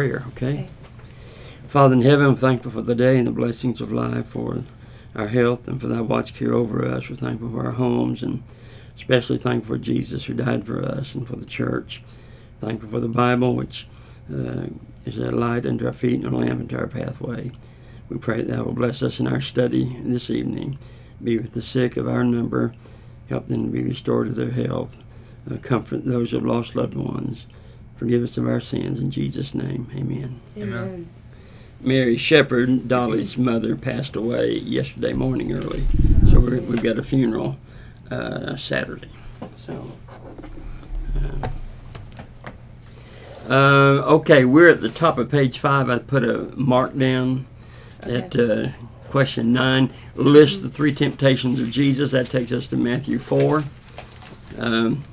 prayer, okay? Father in heaven, I'm thankful for the day and the blessings of life, for our health, and for thy watch care over us. We're thankful for our homes, and especially thankful for Jesus who died for us, and for the church. Thankful for the Bible, which uh, is a light unto our feet and a lamp unto our pathway. We pray that thou will bless us in our study this evening. Be with the sick of our number. Help them to be restored to their health. Uh, comfort those who have lost loved ones. Forgive us of our sins. In Jesus' name, amen. Amen. Mary Shepherd, Dolly's mother, passed away yesterday morning early. So we're, we've got a funeral uh, Saturday. So. Uh, uh, okay, we're at the top of page five. I put a mark down at uh, question nine. List the three temptations of Jesus. That takes us to Matthew 4. Um,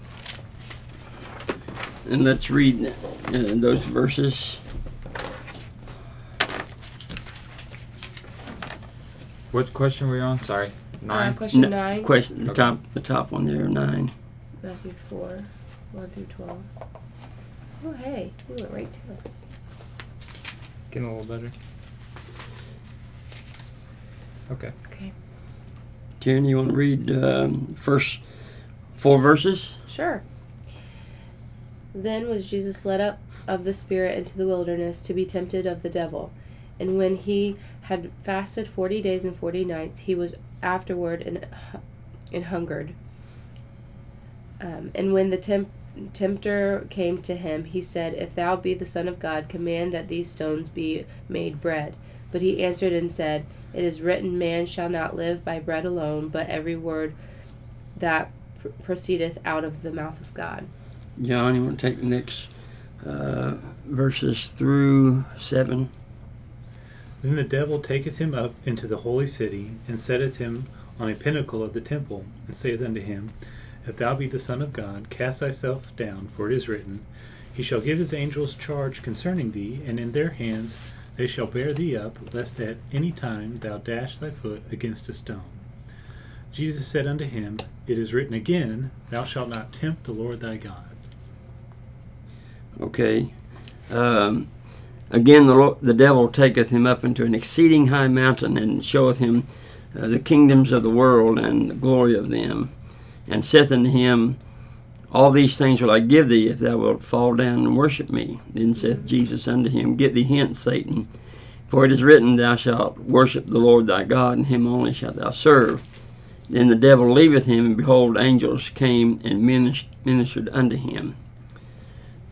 and let's read uh, those verses. What question were you on? Sorry. Nine. Uh, question N- nine, Question, the Okay. top, the top one there, nine. Matthew 4, 1 through 12. Oh, hey, we went right to it. Getting a little better. Okay. Okay. Karen, you want to read um, first four verses? Sure. Then was Jesus led up of the Spirit into the wilderness to be tempted of the devil. And when he had fasted forty days and forty nights, he was afterward and, and hungered. Um, and when the temp- tempter came to him, he said, If thou be the Son of God, command that these stones be made bread. But he answered and said, It is written, Man shall not live by bread alone, but every word that pr- proceedeth out of the mouth of God. John, you want to take the next uh, verses through seven? Then the devil taketh him up into the holy city, and setteth him on a pinnacle of the temple, and saith unto him, If thou be the Son of God, cast thyself down, for it is written, He shall give his angels charge concerning thee, and in their hands they shall bear thee up, lest at any time thou dash thy foot against a stone. Jesus said unto him, It is written again, Thou shalt not tempt the Lord thy God. Okay. Um, again, the, the devil taketh him up into an exceeding high mountain, and showeth him uh, the kingdoms of the world and the glory of them, and saith unto him, All these things will I give thee if thou wilt fall down and worship me. Then saith Jesus unto him, Get thee hence, Satan, for it is written, Thou shalt worship the Lord thy God, and him only shalt thou serve. Then the devil leaveth him, and behold, angels came and ministered unto him.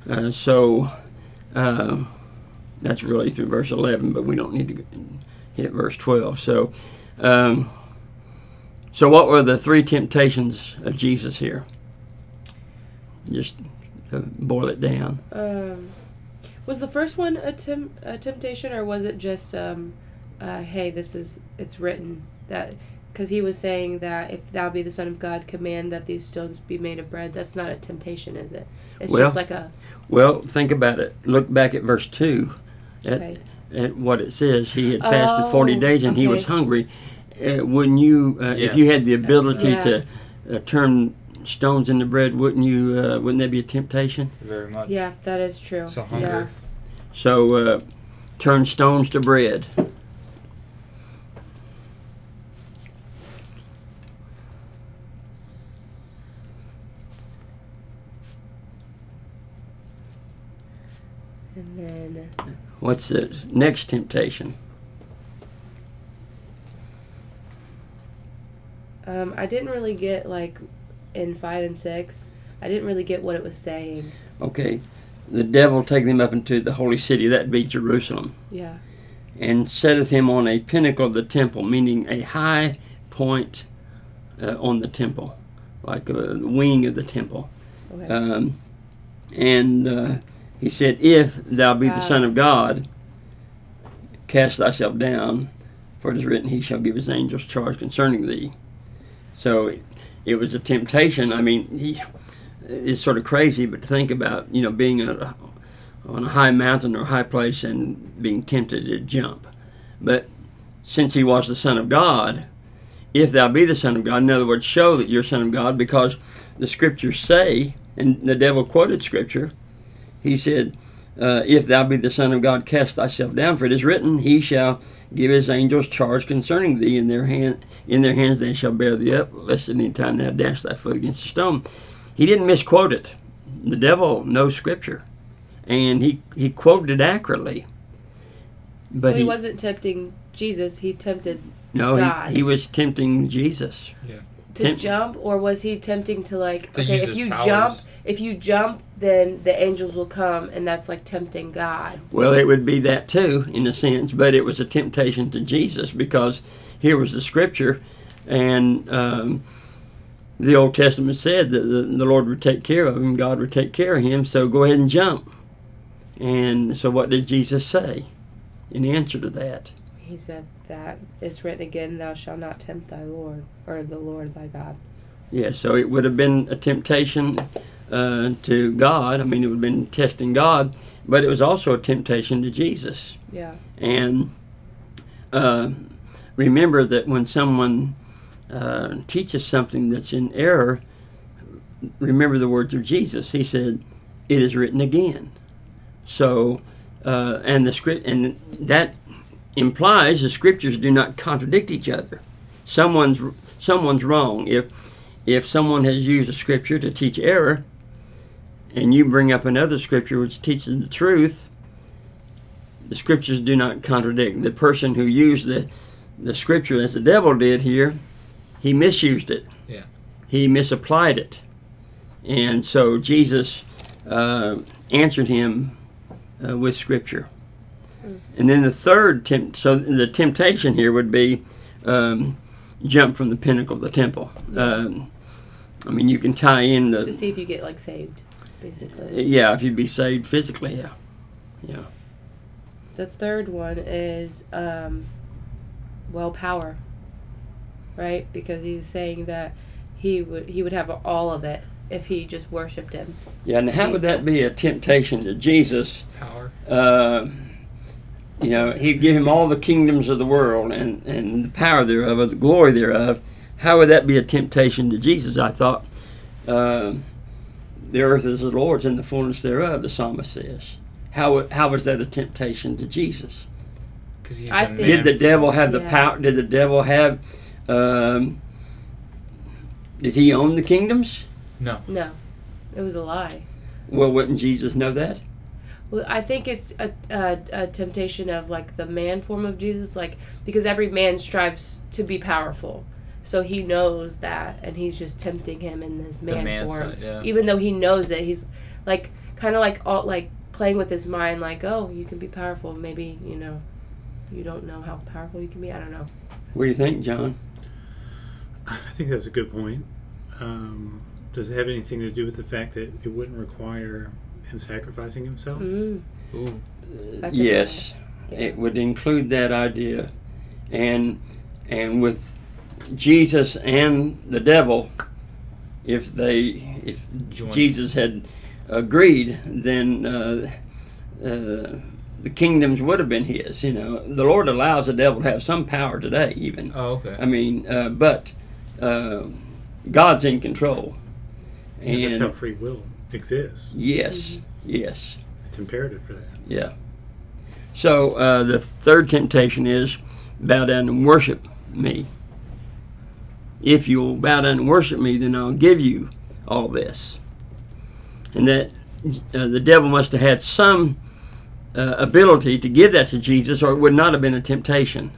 Uh, so uh, that's really through verse 11, but we don't need to hit verse 12. So, um, so what were the three temptations of Jesus here? Just uh, boil it down. Um, was the first one a, tem- a temptation, or was it just, um, uh, hey, this is, it's written that, because he was saying that if thou be the Son of God, command that these stones be made of bread. That's not a temptation, is it? It's Well, just like a, Well, think about it. Look back at verse 2 at, okay. at what it says. He had fasted 40 Oh, days and he was hungry. Uh, wouldn't you, uh, if you had the ability Yeah. to uh, turn stones into bread, wouldn't you? Uh, wouldn't that be a temptation? Very much. Yeah, that is true. So yeah. So uh, turn stones to bread. And then, What's the next temptation? um, I didn't really get, like, in 5 and 6, I didn't really get what it was saying. Okay, the devil take them up into the holy city, that be Jerusalem, Yeah. and setteth him on a pinnacle of the temple, meaning a high point uh, on the temple, like a wing of the temple. Okay. Um, and uh, he said, If thou be the Ah. Son of God, cast thyself down, for it is written, He shall give his angels charge concerning thee. So it, it was a temptation. I mean, he it's sort of crazy, but to think about, you know, being a, on a high mountain or high place and being tempted to jump. But since he was the Son of God, if thou be the Son of God, in other words, show that you're Son of God, because the scriptures say, and the devil quoted scripture, he said, uh, if thou be the Son of God, cast thyself down, for it is written, He shall give His angels charge concerning thee, in their hand, in their hands they shall bear thee up, lest at any time thou dash thy foot against a stone. He didn't misquote it. The devil knows Scripture, and he he quoted it accurately. But so he, wasn't tempting Jesus. He tempted no, God. he, he was tempting Jesus. Yeah. to Tempt- jump, or was he tempting to like? To okay, if you powers. jump, if you jump, then the angels will come, and that's like tempting God. Well, it would be that too, in a sense, but it was a temptation to Jesus because here was the scripture, and um, the Old Testament said that the, the Lord would take care of him, God would take care of him, so go ahead and jump. And so, what did Jesus say in answer to that? He said that it's written again, "Thou shalt not tempt thy Lord or the Lord thy God." Yeah, so it would have been a temptation uh, to God. I mean, it would have been testing God, but it was also a temptation to Jesus. Yeah. And uh, remember that when someone uh, teaches something that's in error, remember the words of Jesus. He said, "It is written again." So, uh, and the script, and that implies the scriptures do not contradict each other. Someone's someone's wrong if if someone has used a scripture to teach error, and you bring up another scripture which teaches the truth the scriptures do not contradict. The person who used the the scripture as the devil did here, he misused it. Yeah. He misapplied it, and so Jesus uh, answered him uh, with scripture. And then the third tempt, so the temptation here would be um, jump from the pinnacle of the temple. Um, I mean, you can tie in the To the see if you get like saved, basically. yeah, if you'd be saved physically, yeah, yeah. The third one is um, well power, right? Because he's saying that he would he would have all of it if he just worshipped him. Yeah, and how would that be a temptation to Jesus? Power. Uh, you know, he'd give him all the kingdoms of the world and, and the power thereof, or the glory thereof. How would that be a temptation to Jesus? I thought, uh, the earth is the Lord's and the fullness thereof, the psalmist says. How, how was that a temptation to Jesus? Because he's I a think- Did the devil have the Yeah. power? Did the devil have? Um, did he own the kingdoms? No. No, it was a lie. Well, wouldn't Jesus know that? Well, I think it's a, a, a temptation of like the man form of Jesus, like because every man strives to be powerful, so he knows that, and he's just tempting him in this man, man form, side, yeah. even though he knows it. He's like kind of like all like playing with his mind, like oh, you can be powerful. Maybe you know, you don't know how powerful you can be. I don't know. What do you think, John? I think that's a good point. Um, does it have anything to do with the fact that it wouldn't require him sacrificing himself? Mm, Ooh. That's a yes, yeah. it would include that idea, and and with Jesus and the devil, if they if Join. Jesus had agreed, then uh, uh, the kingdoms would have been his. You know, the Lord allows the devil to have some power today, even. Oh, okay. I mean, uh, but uh, God's in control, And that's how free will exists. yes, yes. It's imperative for that. Yeah. So uh, the third temptation is bow down and worship me. If you'll bow down and worship me, then I'll give you all this. And that uh, the devil must have had some uh, ability to give that to Jesus, or it would not have been a temptation.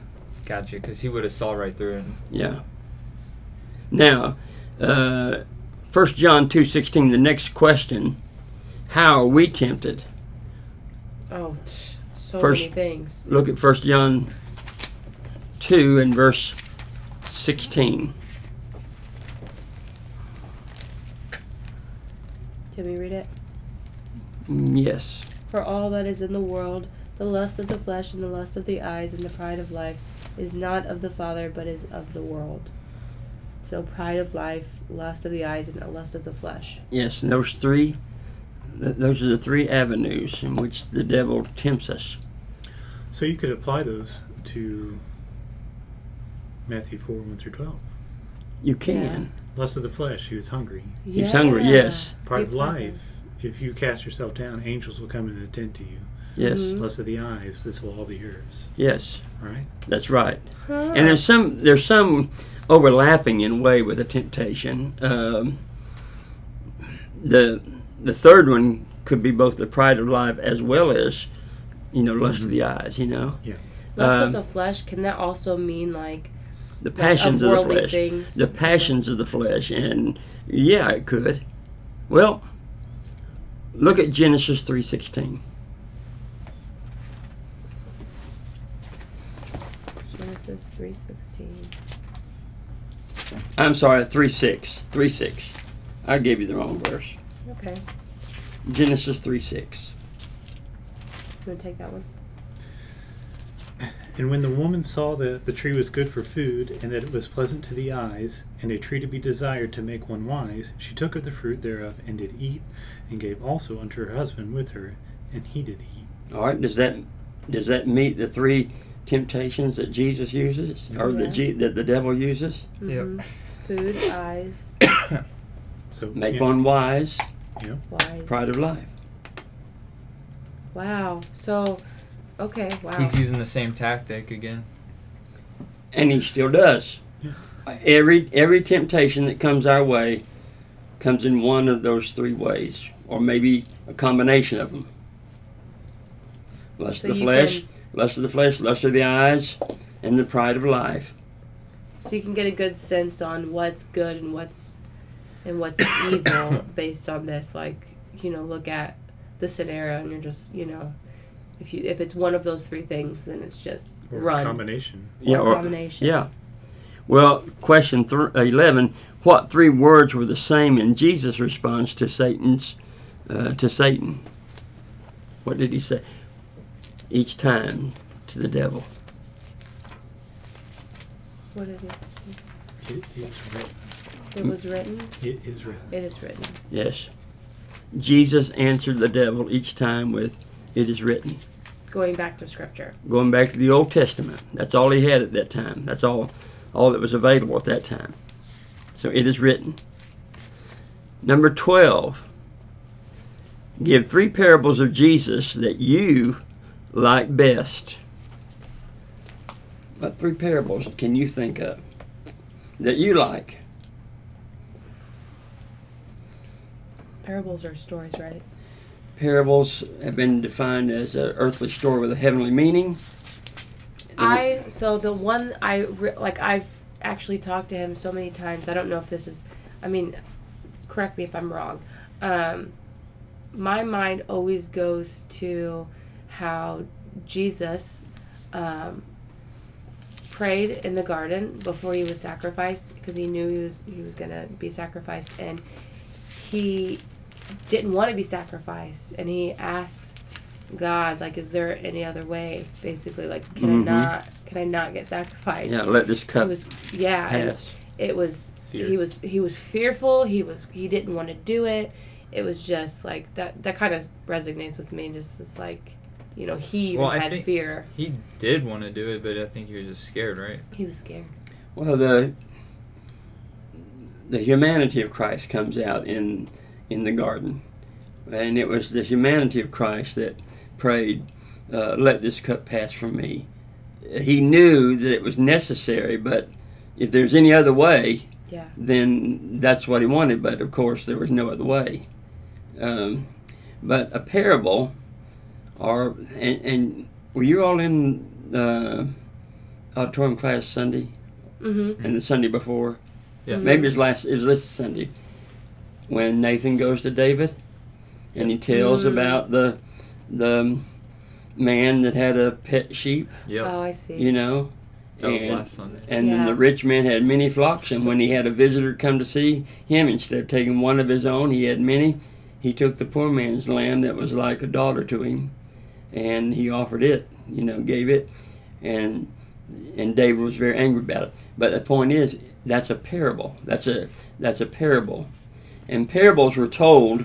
Gotcha. Because he would have saw right through it. Yeah. Now, uh, 1 John two sixteen. The next question: How are we tempted? Oh, tch, so First- many things. Look at 1 John 2 and verse 16. Can we read it? Yes. For all that is in the world, the lust of the flesh and the lust of the eyes and the pride of life, is not of the Father, but is of the world. So pride of life, lust of the eyes, and the lust of the flesh. Yes, and those three, th- those are the three avenues in which the devil tempts us. So you could apply those to Matthew 4 1 through 12. You can. Lust of the flesh, he was hungry. He's hungry, yes. Pride of life, if you cast yourself down, angels will come and attend to you. Yes, Mhm. Lust of the eyes, this will all be yours. yes, All right. that's right. Huh. And there's some there's some overlapping in way with the temptation. Um, the the third one could be both the pride of life as well as you know lust of the eyes. You know Yeah. Lust um, of the flesh, can that also mean like, the passions of, the flesh, things? the passions of the flesh, and yeah, it could. Well, look at Genesis three sixteen. Genesis three sixteen. I'm sorry, three six three six. I gave you the wrong verse. Okay, Genesis three six. you gonna take that one? And when the woman saw that the tree was good for food, and that it was pleasant to the eyes, and a tree to be desired to make one wise, she took of the fruit thereof, and did eat, and gave also unto her husband with her, and he did eat. All right, does that does that meet the three temptations that Jesus uses, or Yeah. that, G, that the devil uses? Yep. Mhm. Food, eyes, So Make yeah, one wise, Yeah. wise. pride of life. Wow. So, okay. Wow. He's using the same tactic again. and he still does. Yeah. Every every temptation that comes our way comes in one of those three ways, or maybe a combination of them. Lust So of the flesh, can- lust of the flesh, lust of the eyes, and the pride of life. So you can get a good sense on what's good and what's and what's evil based on this. Like, you know, look at the scenario and you're just, you know, if you if it's one of those three things, then it's just or run. combination. Yeah, or or- combination. Yeah. Well, question th- eleven: What three words were the same in Jesus' response to Satan's uh, to Satan? What did he say each time to the devil? What it is. It is written. It was written. It is written. It is written. Yes. Jesus answered the devil each time with, It is written. Going back to scripture. Going back to the Old Testament. That's all he had at that time. That's all all that was available at that time. So it is written. Number 12. Give three parables of Jesus that you like best. What three parables can you think of that you like? Parables are stories, right? Parables have been defined as an earthly story with a heavenly meaning. I so the one I re- like I've actually talked to him so many times. I don't know if this is. I mean, correct me if I'm wrong. Um, my mind always goes to how Jesus um, prayed in the garden before he was sacrificed because he knew he was he was gonna be sacrificed and he didn't want to be sacrificed and he asked God like is there any other way basically like can Mhm. I not can I not get sacrificed Yeah, let this it was yeah pass. it was Fear. he was he was fearful he was he didn't want to do it it was just like that that kind of resonates with me just it's like you know he even Well, I had think- fear He did want to do it, but I think he was just scared, right? he was scared Well, the the humanity of Christ comes out in in the garden, and it was the humanity of Christ that prayed, uh, "Let this cup pass from me." He knew that it was necessary, but if there's any other way, yeah then that's what he wanted. But of course, there was no other way. Um, but a parable, or and, and were you all in the auditorium class Sunday mm-hmm and the Sunday before? Yeah. Mhm. Maybe it was last. It was this Sunday when Nathan goes to David, and he tells Mm. about the the man that had a pet sheep. Yep. oh I see You know, that was and- last Sunday. and then the rich man had many flocks, and when he had a visitor come to see him, instead of taking one of his own, he had many. He took the poor man's lamb that was like a daughter to him, and he offered it. You know, gave it, and and David was very angry about it. But the point is, that's a parable. That's a that's a parable, and parables were told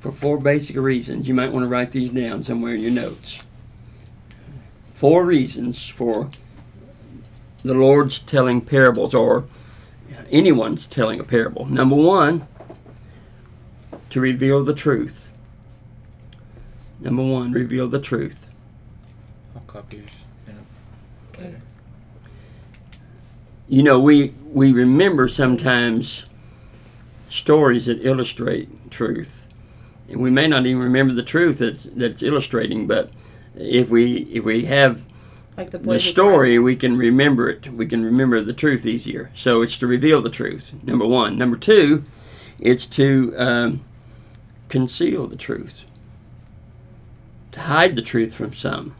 for four basic reasons. You might want to write these down somewhere in your notes. Four reasons for the Lord's telling parables or anyone's telling a parable. Number one, to reveal the truth. Number one, reveal the truth. I'll copy yours. Yeah. Okay. You know, we we remember sometimes stories that illustrate truth, and we may not even remember the truth that's, that's illustrating. But if we if we have Like the the story, we can remember it. We can remember the truth easier. So it's to reveal the truth. Number one. Number two, it's to um, conceal the truth, to hide the truth from some.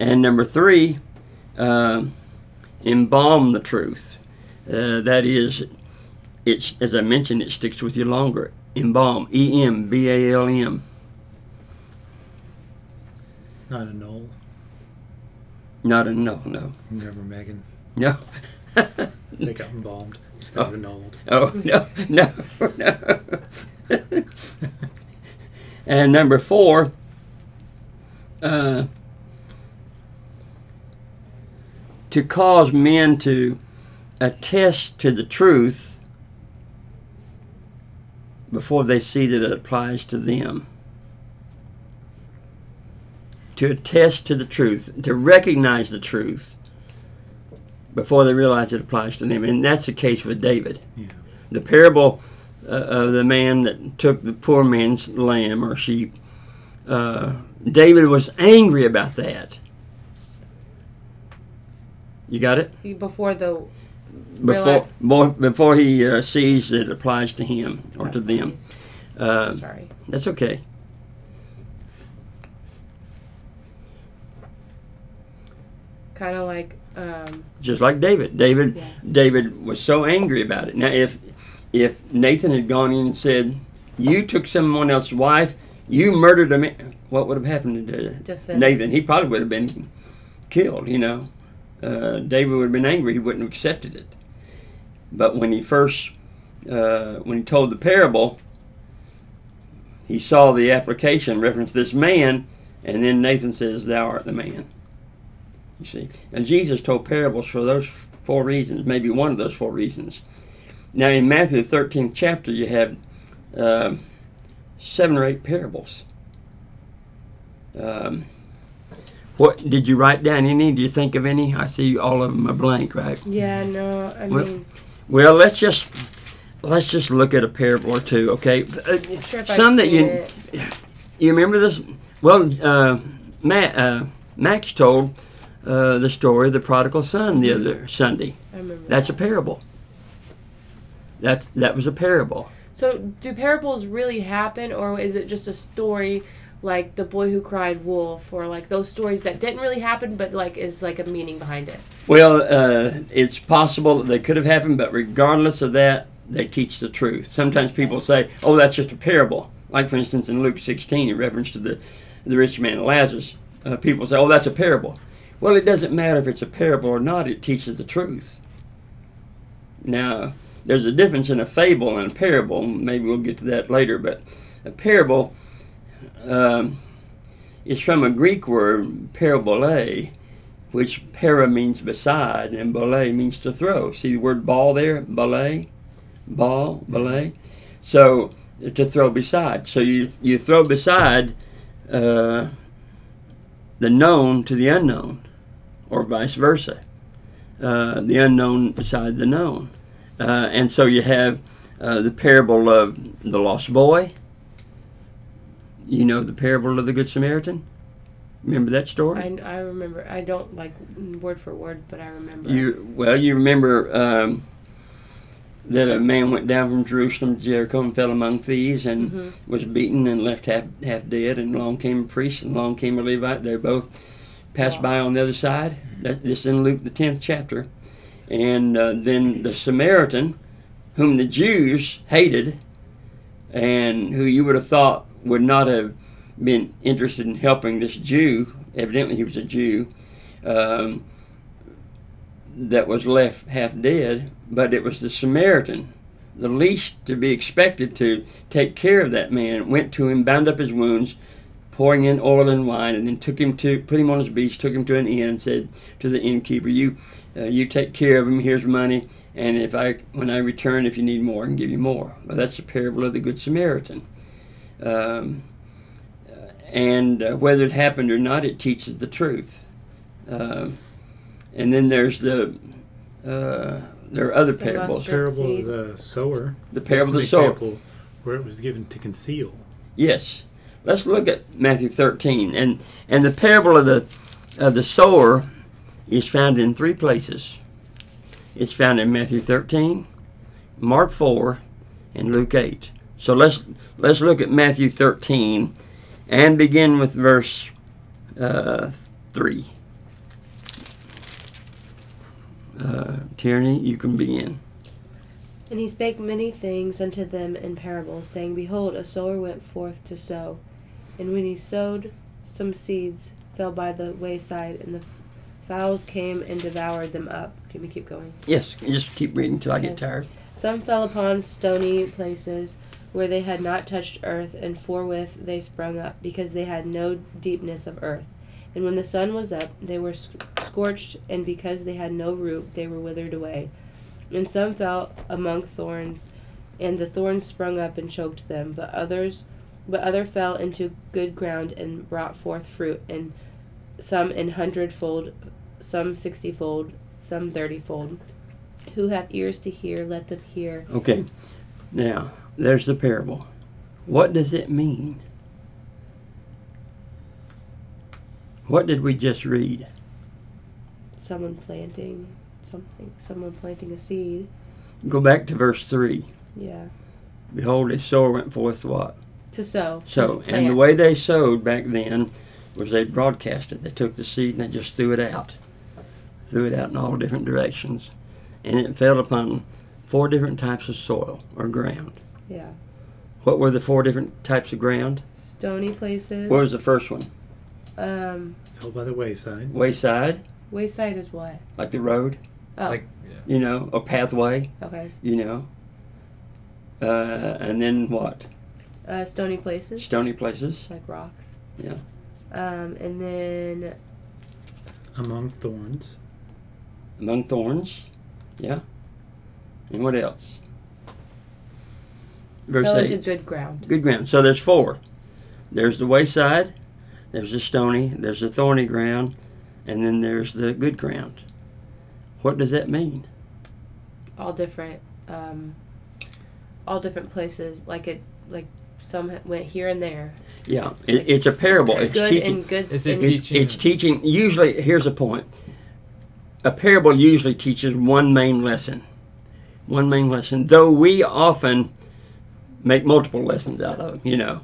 And number three, um embalm the truth. Uh, that is, it's as I mentioned, it sticks with you longer. Embalm, E M B A L M. Not a knoll. Not a no, no, Remember Megan? no. They got embalmed instead of annulled. Oh no, no, no. and number four, uh, to cause men to attest to the truth before they see that it applies to them. To attest to the truth, to recognize the truth before they realize it applies to them. And that's the case with David Yeah. the parable uh, of the man that took the poor man's lamb or sheep. Uh, David was angry about that. You got it He- before the before before he uh, sees that it applies to him or to them. Uh, sorry. that's okay. Kind of like um, Just like David. David Yeah. David was so angry about it. Now, if if Nathan had gone in and said, "You took someone else's wife, you murdered a man," what would have happened to Defense. Nathan? He probably would have been killed. You know, uh, David would have been angry. He wouldn't have accepted it. But when he first uh, when he told the parable, he saw the application reference this man, and then Nathan says, "Thou art the man." You see, and Jesus told parables for those four reasons, maybe one of those four reasons. Now, in Matthew the thirteenth chapter, you have um seven or eight parables. Um, what did you write down any? Do you think of any? I see all of them are blank, right? yeah, no, I Well- mean, Well, let's just let's just look at a parable or two, okay? Uh, sure some that you it. you remember this? Well, uh, Matt, uh, Max told uh, the story of the prodigal son the other Sunday. I remember. That's a parable. That that was a parable. So, do parables really happen, or is it just a story like the boy who cried wolf, or like those stories that didn't really happen, but like is like a meaning behind it? Well, uh, it's possible that they could have happened, but regardless of that, they teach the truth. Sometimes people say, "Oh, that's just a parable." Like for instance, in Luke 16, in reference to the the rich man and Lazarus, uh, people say, "Oh, that's a parable." Well, it doesn't matter if it's a parable or not; it teaches the truth. Now, there's a difference in a fable and a parable. Maybe we'll get to that later, but a parable um, is from a Greek word parabole, which para means beside and bole means to throw. See the word ball there? Bole? Ball? Bole? So to throw beside. So you you throw beside uh, the known to the unknown, or vice versa. Uh, the unknown beside the known. Uh, and so you have uh, the parable of the lost boy. You know the parable of the Good Samaritan? Remember that story? I, I remember. I don't like word for word, but I remember. You well, you remember um, that a man went down from Jerusalem to Jericho and fell among thieves and Mhm. was beaten and left half half dead. And along came a priest and along came a Levite. They both passed by on the other side. That, this is in Luke the tenth chapter. And uh, then the Samaritan, whom the Jews hated, and who you would have thought would not have been interested in helping this Jew. Evidently, he was a Jew. Um, that was left half dead, but it was the Samaritan, the least to be expected to take care of that man, went to him, bound up his wounds, pouring in oil and wine, and then took him to put him on his beach, took him to an inn, and said to the innkeeper, "You uh, you take care of him. Here's money, and if I when I return, if you need more, I can give you more. Well, that's the parable of the Good Samaritan. Um, and uh, whether it happened or not, it teaches the truth. Um and then there's the uh, there are other The parables. mustard Parable of the sower. The parable of the sower. Where it was given to conceal. Yes. Let's look at Matthew 13. And and the parable of the of the sower is found in three places. It's found in Matthew 13, Mark 4, and Luke 8. So let's let's look at Matthew 13 and begin with verse uh, 3. Uh, Tierney, you can begin. And he spake many things unto them in parables, saying, Behold, a sower went forth to sow. And when he sowed, some seeds fell by the wayside, and the fowls came and devoured them up. Can we keep going? Yes, just keep reading until I get tired. Some fell upon stony places where they had not touched earth, and forthwith they sprung up, because they had no deepness of earth. And when the sun was up, they were scorched, and because they had no root, they were withered away. And some fell among thorns, and the thorns sprung up and choked them. But others, but other fell into good ground and brought forth fruit, and some an hundredfold, some sixtyfold, some thirtyfold. Who hath ears to hear, let them hear. Okay, now there's the parable. What does it mean? What did we just read? Someone planting something. Someone planting a seed. Go back to verse 3. Yeah. Behold, a sower went forth to what? To sow. So, and the way they sowed back then was they broadcast it. They took the seed and they just threw it out. Threw it out in all different directions. And it fell upon four different types of soil or ground. Yeah. What were the four different types of ground? Stony places. What was the first one? Um, Fell by the wayside. Wayside, wayside is what? like the road, Oh, Like, yeah. you know, or pathway. okay. you know. Uh, and then what? Uh, stony places. Stony places. like rocks. Yeah. Um, and then Among thorns. Among thorns. Yeah. And what else? Verse fell 8. into good ground. Good ground. So there's four. There's the wayside, there's the stony, there's the thorny ground, and then there's the good ground. What does that mean? All different. Um, all different places. Like it. Like some went here and there. Yeah, it, it's a parable. It's good teaching. and good. Is it and- teach- It's, Teaching- it's teaching. Usually, here's a point. A parable usually teaches one main lesson. One main lesson, though we often make multiple lessons out of them. You know.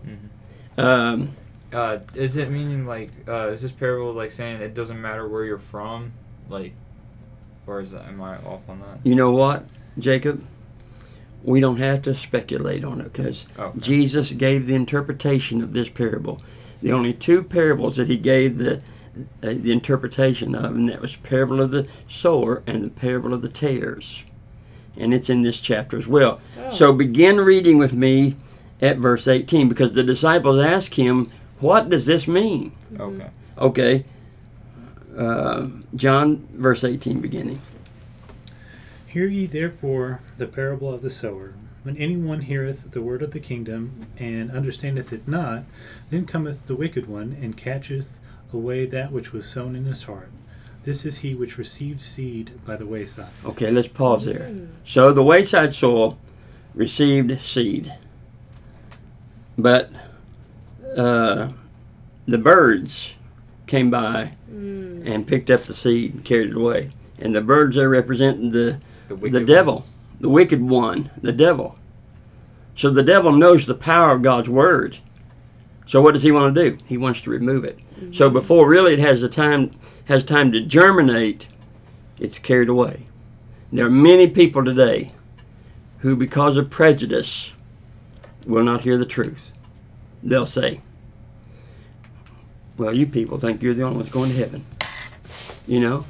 Um, Uh, is it meaning like, uh, is this parable like saying it doesn't matter where you're from? Like, or is that, am I off on that? you know what, Jacob? We don't have to speculate on it because Okay. Jesus gave the interpretation of this parable. The only two parables that he gave the uh, the interpretation of, and that was parable of the sower and the parable of the tares, and it's in this chapter as well. So begin reading with me at verse 18 because the disciples ask him, "What does this mean?" Okay. Okay, uh, John, verse 18, beginning. Hear ye therefore the parable of the sower. When any one heareth the word of the kingdom, and understandeth it not, then cometh the wicked one, and catcheth away that which was sown in his heart. This is he which received seed by the wayside. Okay, let's pause there. Mm. So the wayside soil received seed, but uh, the birds came by Mm. and picked up the seed and carried it away. And the birds are representing the The, the devil, the wicked one, the devil. So the devil knows the power of God's word. So what does he want to do? He wants to remove it. So before really it has the time has time to germinate, it's carried away. There are many people today who, because of prejudice, will not hear the truth. They'll say, Well, you people think you're the only ones going to heaven. You know?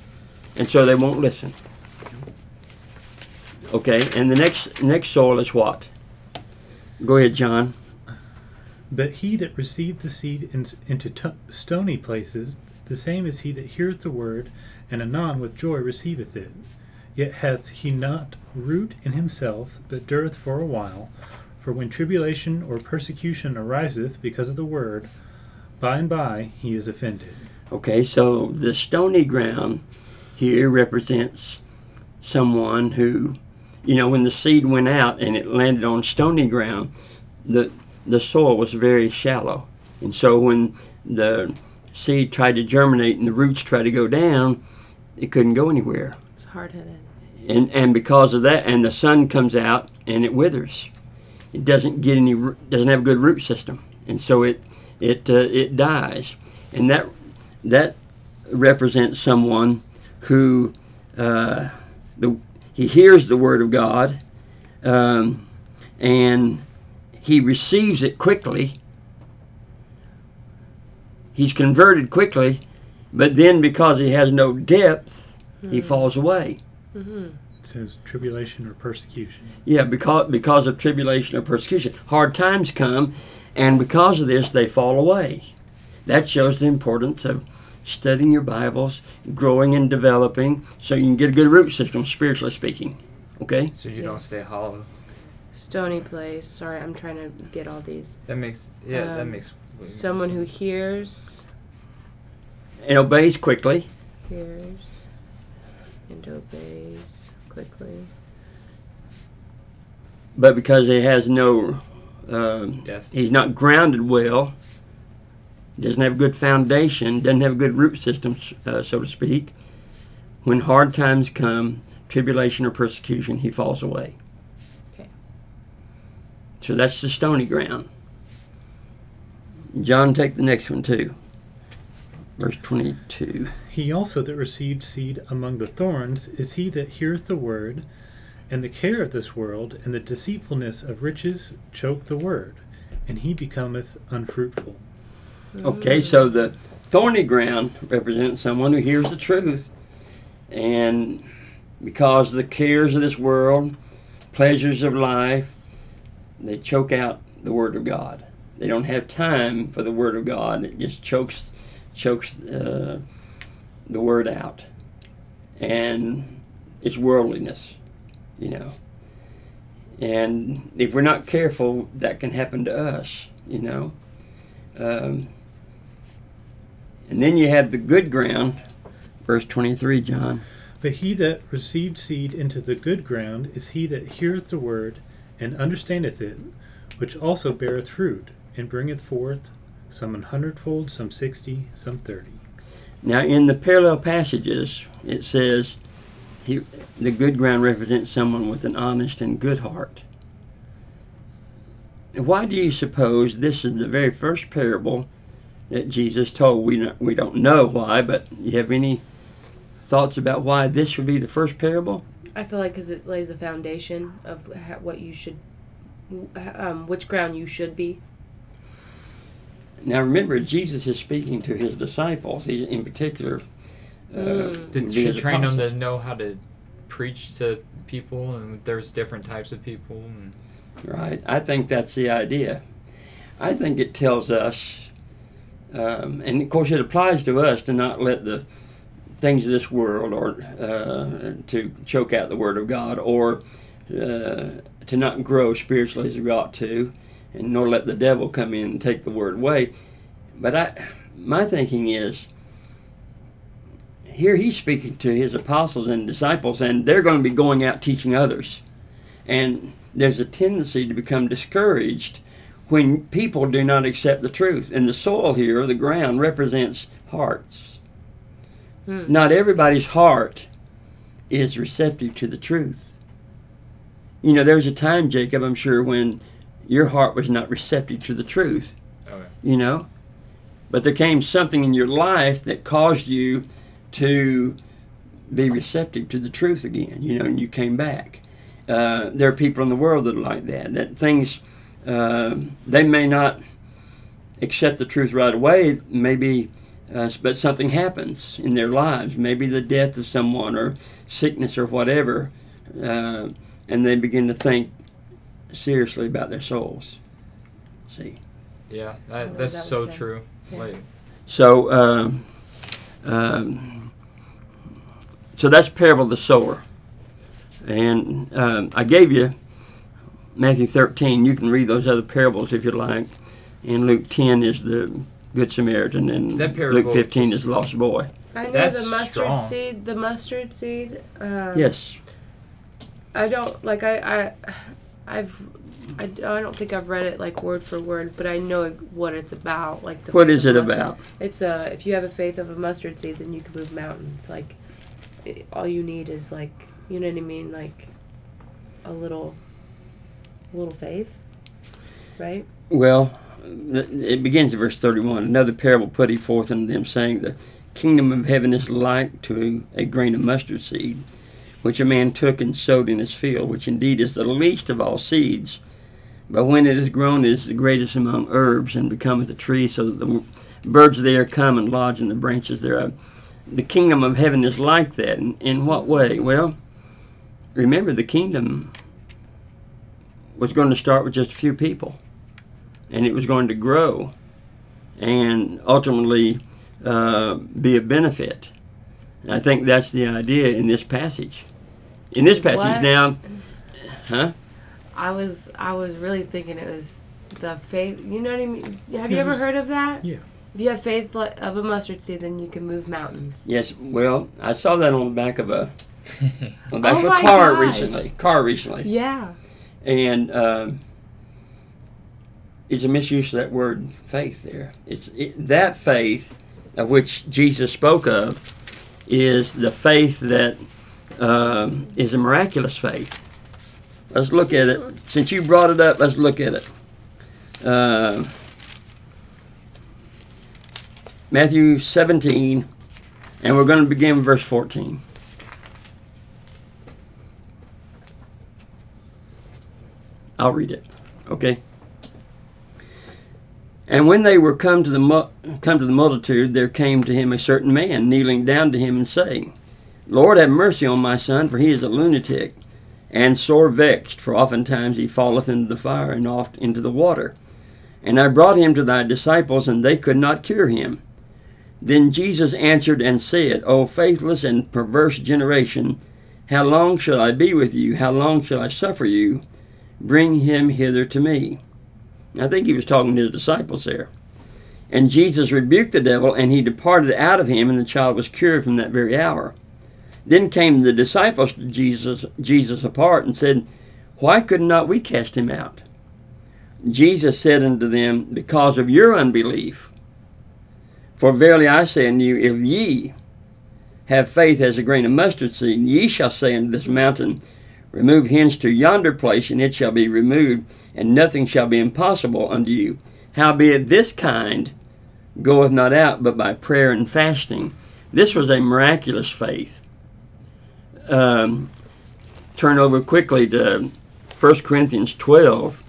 And so they won't listen. Okay, and the next next soil is what? Go ahead, John. But he that received the seed in, into t- stony places, The same is he that heareth the word, and anon with joy receiveth it. Yet hath he not root in himself, but dureth for a while. For when tribulation or persecution ariseth because of the word, by and by he is offended. Okay, so the stony ground here represents someone who, you know, when the seed went out and it landed on stony ground, the the soil was very shallow, and so when the seed tried to germinate and the roots tried to go down, it couldn't go anywhere. It's hard headed. And and because of that, and the sun comes out and it withers. It doesn't get any, doesn't have a good root system, and so it it uh, it dies, and that that represents someone who uh, the he hears the word of God, um, and he receives it quickly. He's converted quickly, but then because he has no depth, he falls away. Mm-hmm. It says tribulation or persecution. Yeah, because because of tribulation or persecution, hard times come, and because of this, they fall away. That shows the importance of studying your Bibles, growing and developing, so you can get a good root system, spiritually speaking. Okay. So you don't stay hollow. Stony place. Sorry, I'm trying to get all these. That makes yeah. that Um, makes way more Someone who hears, And obeys quickly. hears, and obeys quickly. but because he has no, um, Death. he's not grounded well, doesn't have a good foundation, doesn't have a good root system, uh, so to speak. When hard times come, tribulation or persecution, he falls away. Okay. So that's the stony ground. John, take the next one too. Verse 22. He also that received seed among the thorns is he that heareth the word, and the care of this world and the deceitfulness of riches choke the word, and he becometh unfruitful. Okay, so the thorny ground represents someone who hears the truth, and because of the cares of this world, pleasures of life, they choke out the word of God. They don't have time for the word of God. It just chokes, chokes uh, the word out, and it's worldliness, you know. And if we're not careful, that can happen to us, you know. Um, and then you have the good ground, verse 23, John. But he that received seed into the good ground is he that heareth the word, and understandeth it, which also beareth fruit, and bringeth forth some an hundredfold, some sixty, some thirty. Now, in the parallel passages, it says he, the good ground represents someone with an honest and good heart. Why do you suppose this is the very first parable that Jesus told? We, not, we don't know why, but you have any thoughts about why this would be the first parable? I feel like because it lays a foundation of what you should, um, which ground you should be. Now, remember, Jesus is speaking to his disciples, he, in particular. Uh, Mm. to would be to his train them to know how to preach to people, and there's different types of people. And Right. I think that's the idea. I think it tells us, um, and of course, it applies to us to not let the things of this world or uh, to choke out the Word of God or uh, to not grow spiritually as we ought to, and nor let the devil come in and take the Word away. But I, my thinking is, here he's speaking to his apostles and disciples, and they're going to be going out teaching others. And there's a tendency to become discouraged when people do not accept the truth. And the soil here, the ground, represents hearts. Hmm. Not everybody's heart is receptive to the truth. You know, there was a time, Jacob, I'm sure, when your heart was not receptive to the truth, okay, you know? But there came something in your life that caused you to be receptive to the truth again, you know, and you came back. Uh, there are people in the world that are like that. That things uh, they may not accept the truth right away. Maybe, uh, but something happens in their lives. Maybe the death of someone or sickness or whatever, uh, and they begin to think seriously about their souls. See. yeah, that, that's that so them. true. Yeah. So, um, Um, so that's parable of the sower. And um, I gave you Matthew 13. You can read those other parables if you like. And Luke 10 is the Good Samaritan, and That Luke 15 is- is the lost boy. I know That's the mustard strong. seed. The mustard seed. Um, Yes. I don't like. I. I. I've. I, I don't think I've read it like word for word, but I know what it's about. Like the What is it mustard. about? It's uh, if you have a faith of a mustard seed, then you can move mountains. Like, it, all you need is like, you know what I mean, like, a little, a little faith, right? Well, it begins in verse 31. Another parable put he forth unto them, saying, The kingdom of heaven is like to a grain of mustard seed, which a man took and sowed in his field, which indeed is the least of all seeds. But when it is grown, it is the greatest among herbs, and becometh a tree, so that the birds there come and lodge in the branches thereof. The kingdom of heaven is like that. In, in what way? Well, remember, the kingdom was going to start with just a few people and it was going to grow and ultimately uh, be a benefit. I think that's the idea in this passage. In this passage What? now, huh? I was I was really thinking it was the faith. You know what I mean? Have you ever heard of that? Yeah. If you have faith of a mustard seed, then you can move mountains. Yes. Well, I saw that on the back of a on the back Oh of a car gosh. recently. Car recently, Yeah. and um, it's a misuse of that word faith. There, it's it, that faith of which Jesus spoke of is the faith that um, is a miraculous faith. Let's look at it. Since you brought it up, let's look at it. Uh, Matthew 17, and we're going to begin verse 14. I'll read it. Okay. And when they were come to the mu- come to the multitude, there came to him a certain man, kneeling down to him and saying, Lord, have mercy on my son, for he is a lunatic, and sore vexed, for oftentimes he falleth into the fire and oft into the water. And I brought him to thy disciples, and they could not cure him. Then Jesus answered and said, O faithless and perverse generation, how long shall I be with you? How long shall I suffer you? Bring him hither to me. I think he was talking to his disciples there. And Jesus rebuked the devil, and he departed out of him, and the child was cured from that very hour. Then came the disciples to Jesus, Jesus apart, and said, Why could not we cast him out? Jesus said unto them, Because of your unbelief. For verily I say unto you, if ye have faith as a grain of mustard seed, ye shall say unto this mountain, Remove hence to yonder place, and it shall be removed, and nothing shall be impossible unto you. Howbeit this kind goeth not out but by prayer and fasting. This was a miraculous faith. Um, turn over quickly to 1 Corinthians 12.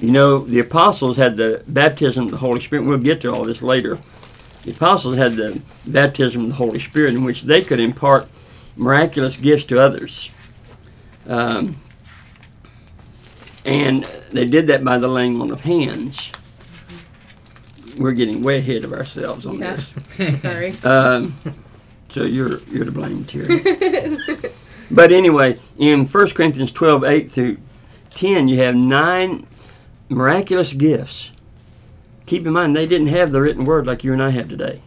You know, the apostles had the baptism of the Holy Spirit. We'll get to all this later. The apostles had the baptism of the Holy Spirit in which they could impart miraculous gifts to others. Um, and they did that by the laying on of hands. We're getting way ahead of ourselves on Yeah. this. Sorry. Um, so you're you're to blame, Terry. but anyway, in 1 Corinthians 12, 8 through 10, you have nine miraculous gifts. Keep in mind, they didn't have the written word like you and I have today.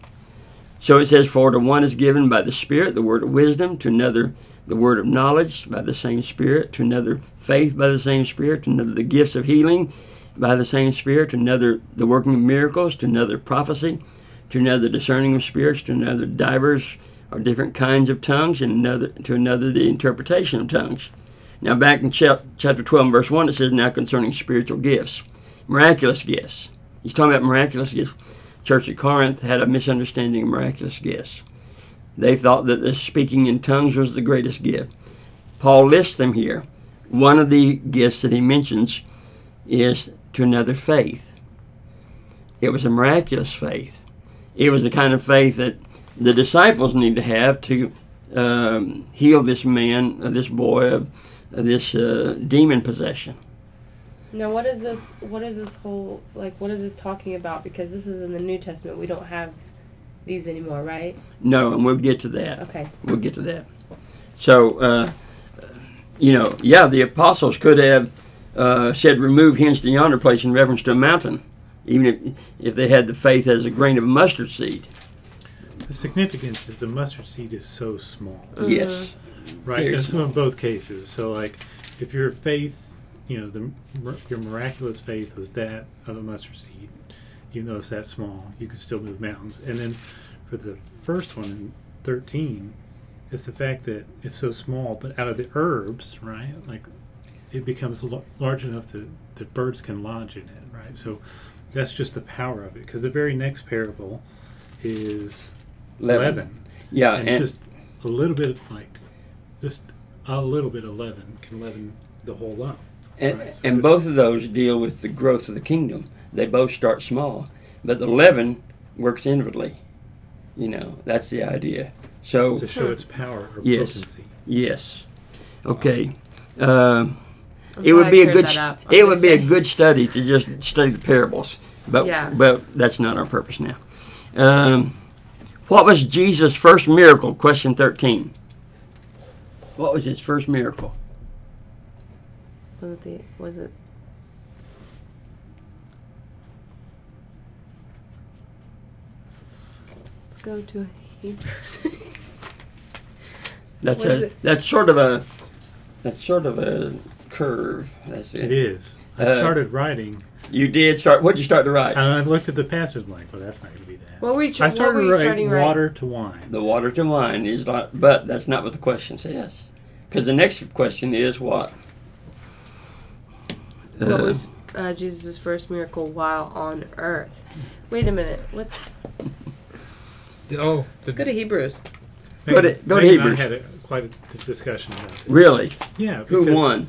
So it says, For to one is given by the Spirit the word of wisdom, to another the word of knowledge by the same Spirit, to another faith by the same Spirit, to another the gifts of healing by the same Spirit, to another the working of miracles, to another prophecy, to another discerning of spirits, to another divers different kinds of tongues, and another to another the interpretation of tongues. Now back in chapter 12 verse 1 it says, Now concerning spiritual gifts, miraculous gifts. He's talking about miraculous gifts. Church at Corinth had a misunderstanding of miraculous gifts. They thought that the speaking in tongues was the greatest gift. Paul lists them here. One of the gifts that he mentions is to another faith. It was a miraculous faith. It was the kind of faith that the disciples need to have to um, heal this man, uh, this boy of, of this uh, demon possession. Now, what is this? What is this whole like? What is this talking about? Because this is in the New Testament. We don't have these anymore, right? No, and we'll get to that. Okay. We'll get to that. So, uh, you know, yeah, the apostles could have uh, said, "Remove hence to yonder place" in reference to a mountain, even if if they had the faith as a grain of mustard seed. The significance is the mustard seed is so small, uh-huh. Yes, right? Very And so in both cases. So like, if your faith, you know, the your miraculous faith was that of a mustard seed, even though it's that small, you could still move mountains. And then for the first one in thirteen, it's the fact that it's so small, but out of the herbs, right? Like, it becomes l- large enough that the birds can lodge in it, right? So that's just the power of it. Because the very next parable is leaven. leaven Yeah, and, and, just a little bit of like just a little bit of leaven can leaven the whole lump and, right, so and both of those deal with the growth of the kingdom. They both start small, but the leaven works inwardly. You know, that's the idea. So to show its power or Yes. potency yes, okay. Um, I'm it would be a good st- up. It just would be a good study to just study the parables but Yeah. but that's not our purpose now um, what was jesus first miracle? Question 13 what was his first miracle? Was it the was it go to Hebrews? that's What is a that's sort of a that's sort of a curve. That's it, it is i Uh, started writing you did start what did you start to write and i looked at the passage I'm like well that's not going to be that what were you? Tr- i started were writing water to wine the water to wine is not but that's not what the question says because the next question is what What Uh, was uh, Jesus' first miracle while on earth? Wait a minute. What's Oh, the, go to Hebrews? Go to- Meg- go to Meg and I Hebrews. had a, quite a discussion about it really yeah who won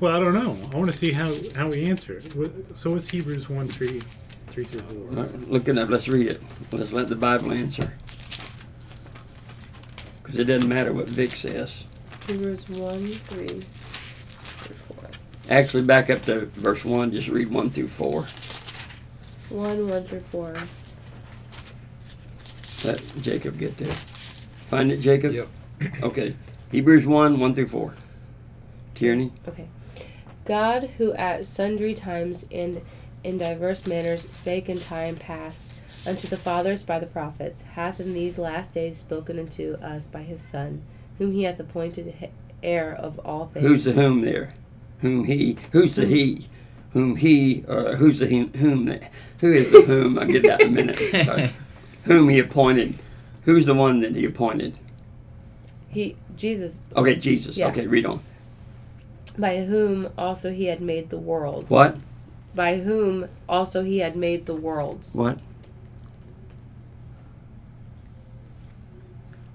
well i don't know i want to see how how we answer it so what's hebrews 1 3 3 through 4 Uh, Look it up. Let's read it. Let's let the Bible answer. Because it doesn't matter what Vic says. Hebrews one three through four. Actually, back up to verse 1. Just read 1 through 4. One one through four. Let Jacob get there. Find it, Jacob? Yep. Okay. Hebrews 1 1 through 4. Tierney? Okay. God, who at sundry times and in diverse manners spake in time past unto the fathers by the prophets, hath in these last days spoken unto us by his Son, whom he hath appointed heir of all things. Who's the whom there? Whom he? Who's the he? Whom he? Or who's the he, whom? The, who is the whom? I'll get that in a minute. Sorry. Whom he appointed. Who's the one that he appointed? He Jesus, Okay, Jesus. Yeah. Okay, read on. By whom also he had made the worlds. What? By whom also he had made the worlds. What?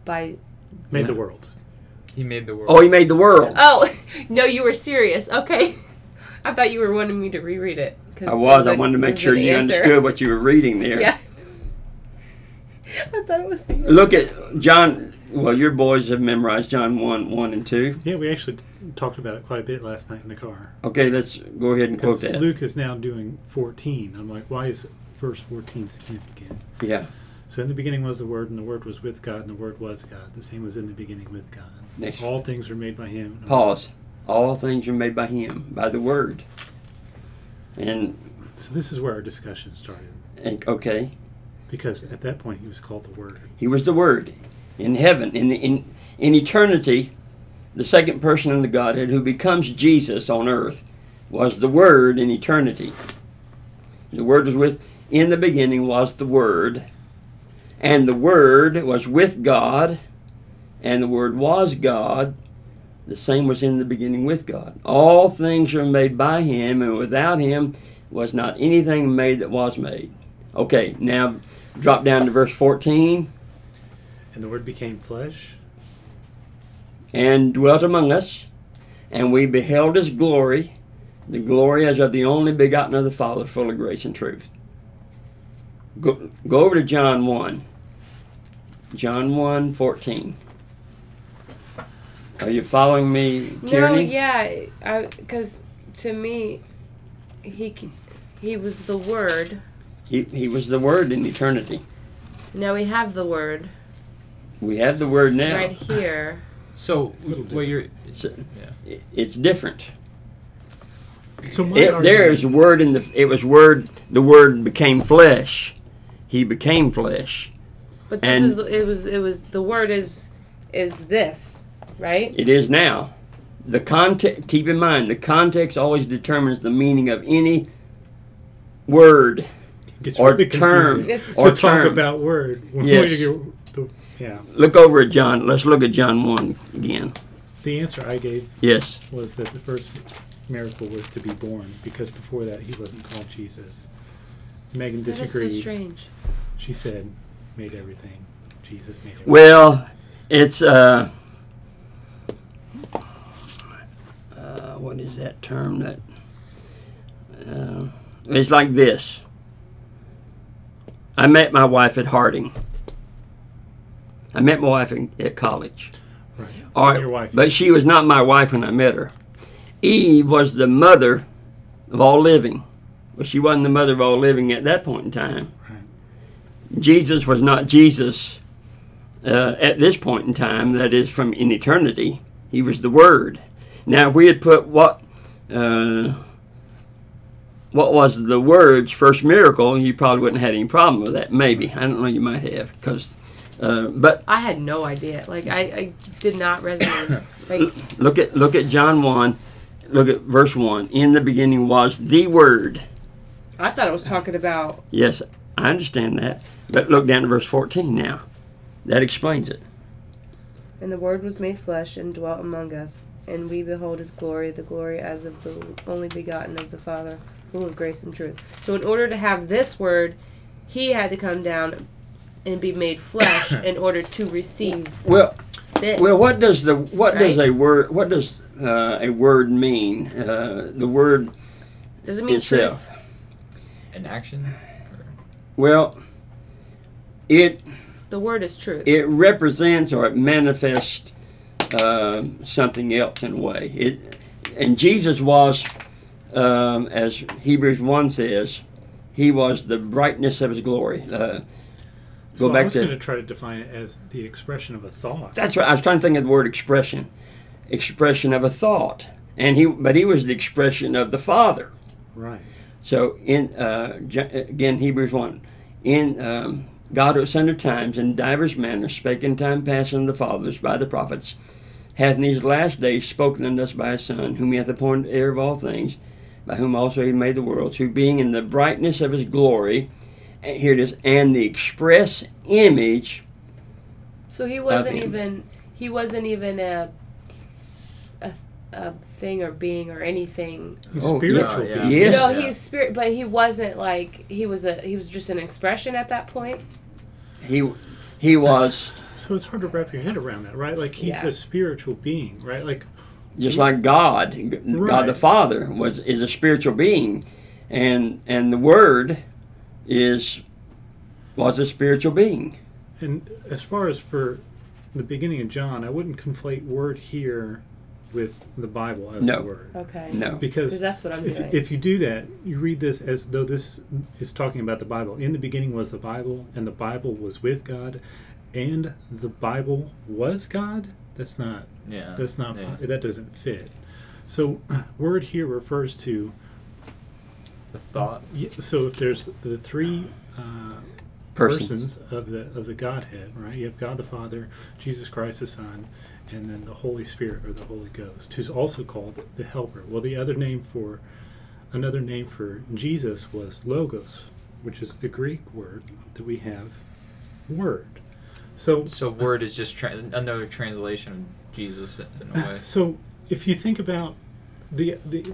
By made the worlds he made the world. Oh, he made the world. Oh no, you were serious. Okay, I thought you were wanting me to reread it. 'cause I was. I wanted to make sure you answer. understood what you were reading there. Yeah. I thought it was the. Look at John. Well, your boys have memorized John 1, 1 and 2. yeah we actually talked about it quite a bit last night in the car Okay, let's go ahead and quote that. luke is now doing 14 i'm like why is verse 14 significant Yeah. So in the beginning was the Word, and the Word was with God, and the Word was God. The same was in the beginning with God. Next. All things were made by Him. Pause. All things are made by him, by the word. And, So this is where our discussion started, and okay, because at that point He was called the Word. he was the word in heaven, in, in, in eternity. The second person in the Godhead who becomes Jesus on earth was the Word in eternity. The Word was with, in the beginning was the Word, and the Word was with God, and the Word was God. The same was in the beginning with God. All things are made by Him, and without Him was not anything made that was made. Okay, now drop down to verse 14. And the Word became flesh, and dwelt among us, and we beheld his glory, the glory as of the only begotten of the Father, full of grace and truth. Go, go over to John 1. John 1 14. Are you following me, No, Tierney? yeah, because to me, he he was the Word. He, he was the Word in eternity. Now we have the word We have the word now. right here. So Little what you're It's, Yeah. it's different. So my It, there argument- is a word in the. It was word. The word became flesh. He became flesh. But this And- is the, it was it was the word is is this, right? It is now. The context. Keep in mind, the context always determines the meaning of any word Gets or really term confusing It's- or to talk term. about word. When Yes. we get the- yeah. Look over at John. Let's look at John one again. The answer I gave Yes. was that the first miracle was to be born because before that he wasn't called Jesus. Megan That is so disagreed. strange. she said, "Made everything. Jesus made everything." Well, it's uh, uh, what is that term that? Uh, it's like this. I met my wife at Harding. I met my wife in, at college. right. All right, Your wife. but she was not my wife when I met her. Eve was the mother of all living. Well, she wasn't the mother of all living at that point in time. Right. Jesus was not Jesus uh, at this point in time, that is, from in eternity. He was the Word. Now, if we had put what. Uh, what was the word's first miracle? You probably wouldn't have had any problem with that. Maybe I don't know. You might have because, uh, but I had no idea. Like I, I did not resonate. Like look at look at John one, look at verse one. In the beginning was the Word. I thought it was talking about Yes, I understand that. But look down to verse fourteen now. That explains it. And the Word was made flesh and dwelt among us, and we behold his glory, the glory as of the only begotten of the Father, full of grace and truth. So, in order to have this Word, he had to come down and be made flesh in order to receive Well, this. Well, what does the what does a word what does uh, a word mean? Uh, the word does it mean itself. truth? an action. Well, it The Word is truth. it represents or it manifests uh, something else in a way. It and Jesus was, um, as Hebrews one says, he was the brightness of his glory. Uh, go So I back was to going to try to define it as the expression of a thought. That's right. I was trying to think of the word expression, expression of a thought, and he, but he was the expression of the Father. right. So in uh, again Hebrews one, in um, God at sundry times in divers manners spake in time past unto the fathers by the prophets, hath in these last days spoken unto us by his Son, whom he hath appointed heir of all things, by whom also he made the worlds, who being in the brightness of his glory, here it is, and the express image So he wasn't him. even he wasn't even a a, a thing or being or anything. He's Oh, spiritual. yeah, yeah. Yes. No, he was spirit, but he wasn't like he was a he was just an expression at that point. he he was. So it's hard to wrap your head around that, right? Like he's Yeah. a spiritual being, right? Like just like God, G- God Right. the Father was is a spiritual being, and and the Word is was a spiritual being. And as far as for the beginning of John, I wouldn't conflate word here with the Bible as No. the word. Okay. No, Because Because that's what I'm if, doing. if you do that, you read this as though this is talking about the Bible. In the beginning was the Bible, and the Bible was with God, and the Bible was God. That's not. Yeah. That's not. Yeah. That doesn't fit. So, word here refers to. The thought. yeah, So if there's the three uh, persons. persons of the of the Godhead, right? You have God the Father, Jesus Christ the Son, and then the Holy Spirit or the Holy Ghost, who's also called the Helper. Well, the other name for another name for Jesus was Logos, which is the Greek word that we have, Word. So, So word is just tra- another translation of Jesus in a way. so if you think about the the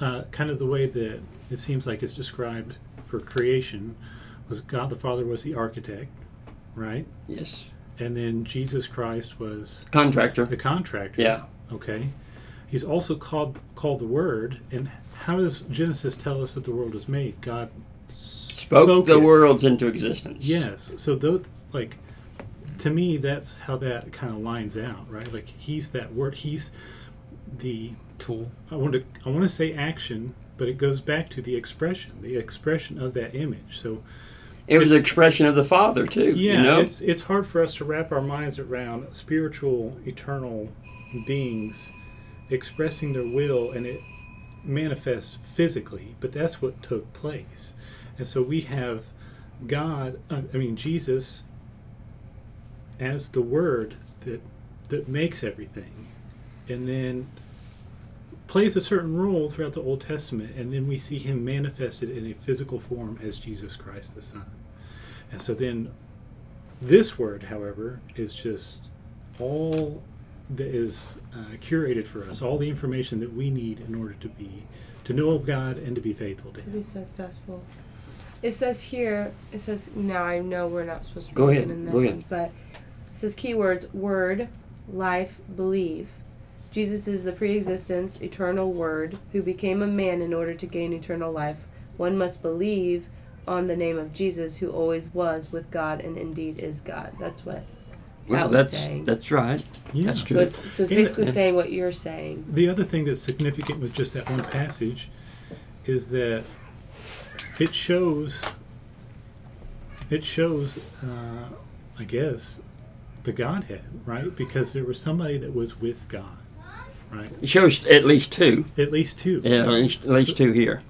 uh, kind of the way that it seems like it's described for creation was God the Father was the architect, right? Yes, And then Jesus Christ was contractor. the contractor. Yeah, Okay. He's also called called the Word. And how does Genesis tell us that the world was made? God spoke, Spoke the it. worlds into existence. Yes. So those like to me that's how that kind of lines out, right? Like he's that word. He's the Tool. I want to I want to say action, but it goes back to the expression, the expression of that image. So It was It's- an expression of the Father too. Yeah, you know? it's it's hard for us to wrap our minds around spiritual, eternal beings expressing their will, and it manifests physically. But that's what took place, and so we have God. uh, I mean Jesus as the Word that that makes everything, and then plays a certain role throughout the Old Testament, and then we see him manifested in a physical form as Jesus Christ the Son. And so then this word, however, is just all that is uh, curated for us, all the information that we need in order to be to know of God and to be faithful to to Him. be successful. It says here, it says, now I know we're not supposed to be Go ahead, in this go ahead. one, but it says keywords word, life, believe. Jesus is the pre existence, eternal word who became a man in order to gain eternal life. One must believe on the name of Jesus who always was with God and indeed is God. That's what well, that was that's saying. that's right. Yeah. That's so true. it's, so it's basically and- saying what you're saying. The other thing that's significant with just that one passage is that it shows it shows uh, I guess the Godhead, right? Because there was somebody that was with God, right? It shows at least two. At least two. Yeah, at least, at least two here.